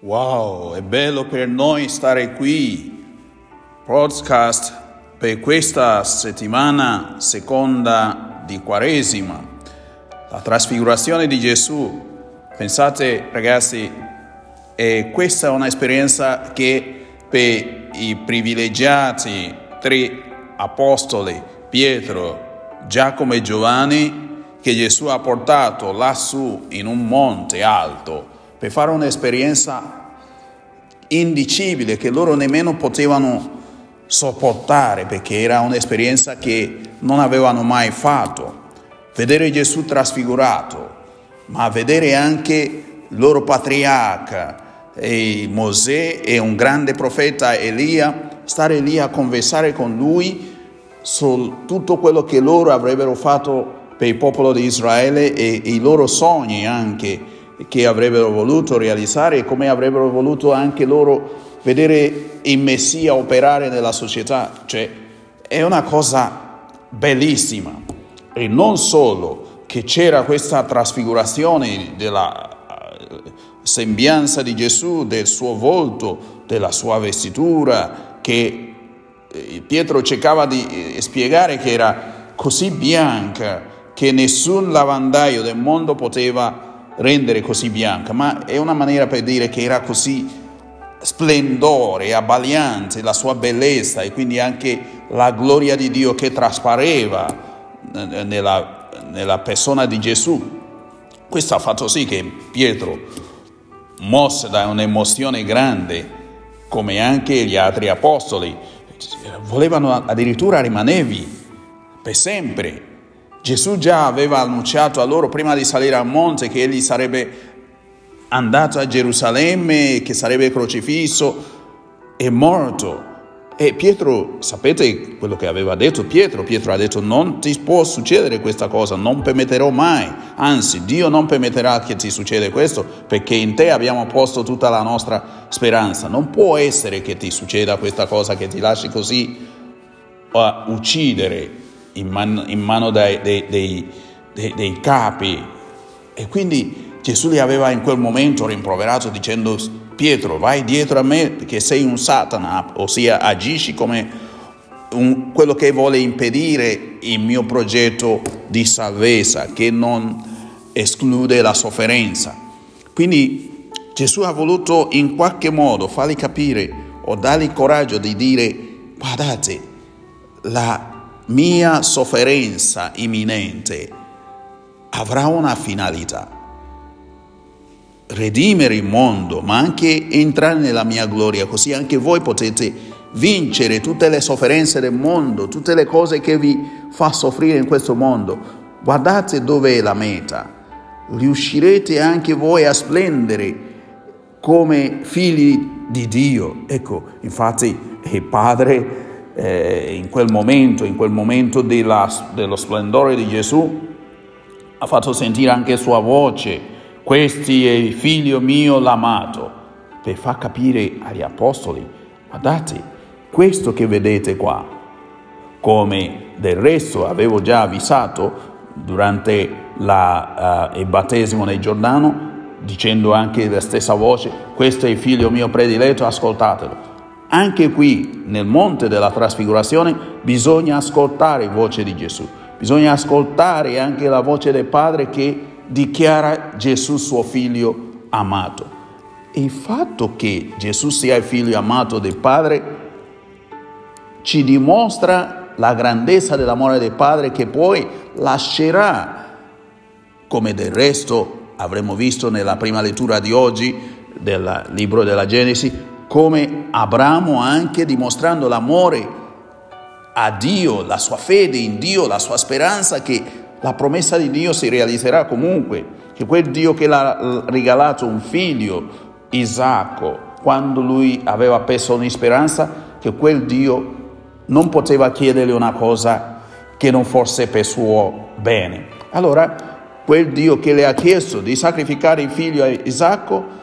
Wow, è bello per noi stare qui. Podcast per questa settimana seconda di Quaresima. La trasfigurazione di Gesù. Pensate ragazzi, è questa un'esperienza che per i privilegiati tre apostoli, Pietro, Giacomo e Giovanni, che Gesù ha portato lassù in un monte alto per fare un'esperienza indicibile che loro nemmeno potevano sopportare perché era un'esperienza che non avevano mai fatto. Vedere Gesù trasfigurato, ma vedere anche il loro patriarca, e Mosè e un grande profeta Elia, stare lì a conversare con lui su tutto quello che loro avrebbero fatto per il popolo di Israele e, e i loro sogni anche che avrebbero voluto realizzare e come avrebbero voluto anche loro vedere il Messia operare nella società. Cioè, è una cosa bellissima. E non solo che c'era questa trasfigurazione della eh, sembianza di Gesù, del suo volto, della sua vestitura, che eh, Pietro cercava di eh, spiegare che era così bianca che nessun lavandaio del mondo poteva rendere così bianca, ma è una maniera per dire che era così splendore, abbagliante la sua bellezza e quindi anche la gloria di Dio che traspareva nella, nella persona di Gesù. Questo ha fatto sì che Pietro, mosso da un'emozione grande, come anche gli altri apostoli, volevano addirittura rimanervi per sempre Gesù già aveva annunciato a loro prima di salire al monte che egli sarebbe andato a Gerusalemme, che sarebbe crocifisso e morto. E Pietro, sapete quello che aveva detto Pietro? Pietro ha detto non ti può succedere questa cosa, non permetterò mai, anzi Dio non permetterà che ti succeda questo perché in te abbiamo posto tutta la nostra speranza. Non può essere che ti succeda questa cosa, che ti lasci così a uccidere in, man, in mano dei, dei, dei, dei, capi. E quindi Gesù li aveva in quel momento rimproverato dicendo Pietro vai dietro a me perché sei un Satana, ossia agisci come un, quello che vuole impedire il mio progetto di salvezza, che non esclude la sofferenza. Quindi Gesù ha voluto in qualche modo fargli capire o dargli coraggio di dire guardate, la mia sofferenza imminente avrà una finalità. Redimere il mondo, ma anche entrare nella mia gloria, così anche voi potete vincere tutte le sofferenze del mondo, tutte le cose che vi fa soffrire in questo mondo. Guardate dove è la meta. Riuscirete anche voi a splendere come figli di Dio. Ecco, infatti il Padre eh, in quel momento, in quel momento della, dello splendore di Gesù, ha fatto sentire anche sua voce, questi è il figlio mio l'amato, per far capire agli apostoli, guardate, questo che vedete qua, come del resto avevo già avvisato durante la, uh, il battesimo nel Giordano, dicendo anche la stessa voce, questo è il figlio mio prediletto, ascoltatelo. Anche qui nel monte della trasfigurazione bisogna ascoltare la voce di Gesù, bisogna ascoltare anche la voce del Padre che dichiara Gesù suo figlio amato. Il fatto che Gesù sia il figlio amato del Padre ci dimostra la grandezza dell'amore del Padre che poi lascerà, come del resto avremo visto nella prima lettura di oggi del libro della Genesi, come Abramo anche dimostrando l'amore a Dio, la sua fede in Dio, la sua speranza che la promessa di Dio si realizzerà comunque, che quel Dio che l'ha regalato un figlio, Isacco, quando lui aveva perso ogni speranza, che quel Dio non poteva chiedergli una cosa che non fosse per suo bene. Allora, quel Dio che le ha chiesto di sacrificare il figlio a Isacco,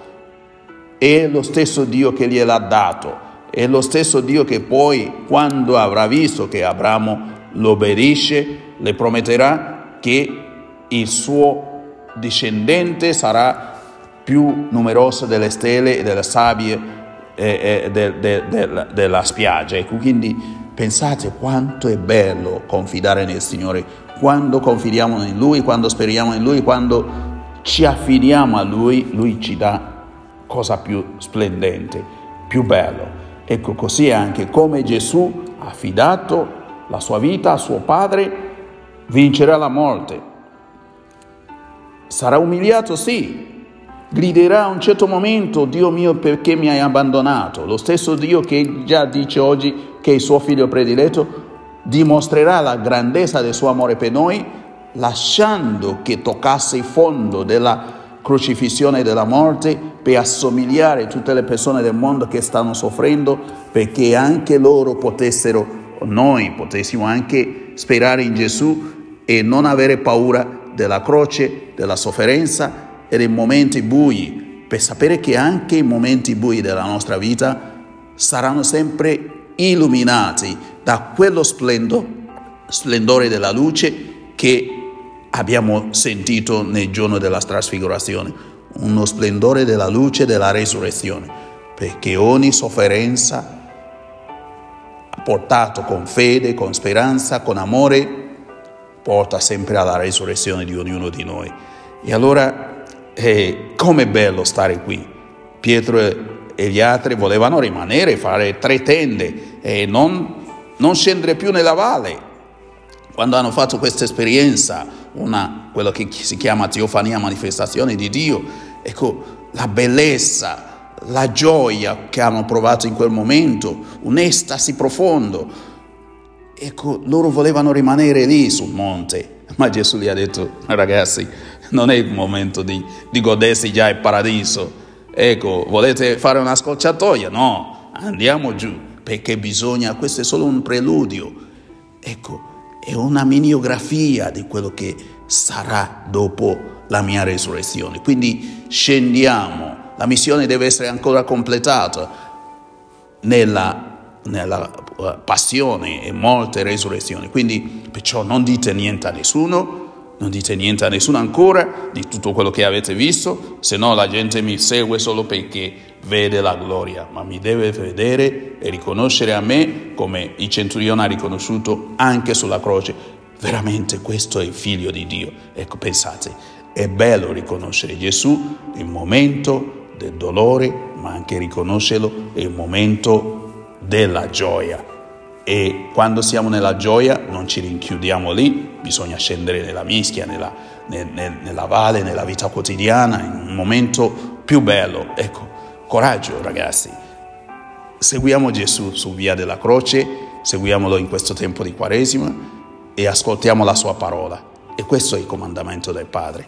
è lo stesso Dio che gliel'ha dato, è lo stesso Dio che poi, quando avrà visto che Abramo lo obbedisce, le prometterà che il suo discendente sarà più numerose delle stelle e delle sabbie eh, eh, de, de, de, della spiaggia. Ecco, quindi pensate quanto è bello confidare nel Signore, quando confidiamo in Lui, quando speriamo in Lui, quando ci affidiamo a Lui, Lui ci dà cosa più splendente, più bello. Ecco, così anche come Gesù ha affidato la sua vita a suo Padre, vincerà la morte. Sarà umiliato, sì, griderà a un certo momento, Dio mio perché mi hai abbandonato? Lo stesso Dio che già dice oggi che è il suo figlio prediletto dimostrerà la grandezza del suo amore per noi, lasciando che toccasse il fondo della crocifissione della morte per assomigliare tutte le persone del mondo che stanno soffrendo, perché anche loro potessero, noi potessimo anche sperare in Gesù e non avere paura della croce, della sofferenza e dei momenti bui, per sapere che anche i momenti bui della nostra vita saranno sempre illuminati da quello splendo, splendore della luce che abbiamo sentito nel giorno della trasfigurazione, uno splendore della luce della resurrezione, perché ogni sofferenza portato con fede, con speranza, con amore, porta sempre alla resurrezione di ognuno di noi. E allora, eh, com'è bello stare qui. Pietro e gli altri volevano rimanere, fare tre tende e non, non scendere più nella valle. Quando hanno fatto questa esperienza, una, quello che si chiama teofania, manifestazione di Dio, ecco, la bellezza, la gioia che hanno provato in quel momento, un'estasi profondo, Ecco, loro volevano rimanere lì sul monte, ma Gesù gli ha detto, ragazzi, non è il momento di, di godersi già il paradiso. Ecco, volete fare una scocciatoia? No, andiamo giù, perché bisogna, questo è solo un preludio. Ecco, è una miniografia di quello che sarà dopo la mia resurrezione. Quindi scendiamo, la missione deve essere ancora completata nella nella eh, passione e molte resurrezioni. Quindi perciò non dite niente a nessuno, non dite niente a nessuno ancora di tutto quello che avete visto, se no la gente mi segue solo perché vede la gloria, ma mi deve vedere e riconoscere a me come il centurione ha riconosciuto anche sulla croce. Veramente questo è il figlio di Dio. Ecco, pensate, è bello riconoscere Gesù il momento del dolore, ma anche riconoscerlo il momento della gioia. E quando siamo nella gioia non ci rinchiudiamo lì, bisogna scendere nella mischia, nella, nel, nel, nella valle, nella vita quotidiana, in un momento più bello. Ecco, coraggio ragazzi. Seguiamo Gesù su via della croce, seguiamolo in questo tempo di Quaresima e ascoltiamo la sua parola. E questo è il comandamento del Padre.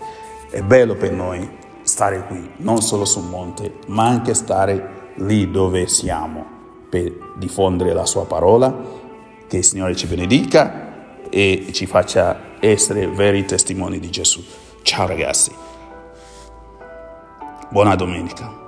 È bello per noi stare qui, non solo sul monte, ma anche stare lì dove siamo per diffondere la sua parola. Che il Signore ci benedica e ci faccia essere veri testimoni di Gesù. Ciao ragazzi. Buona domenica.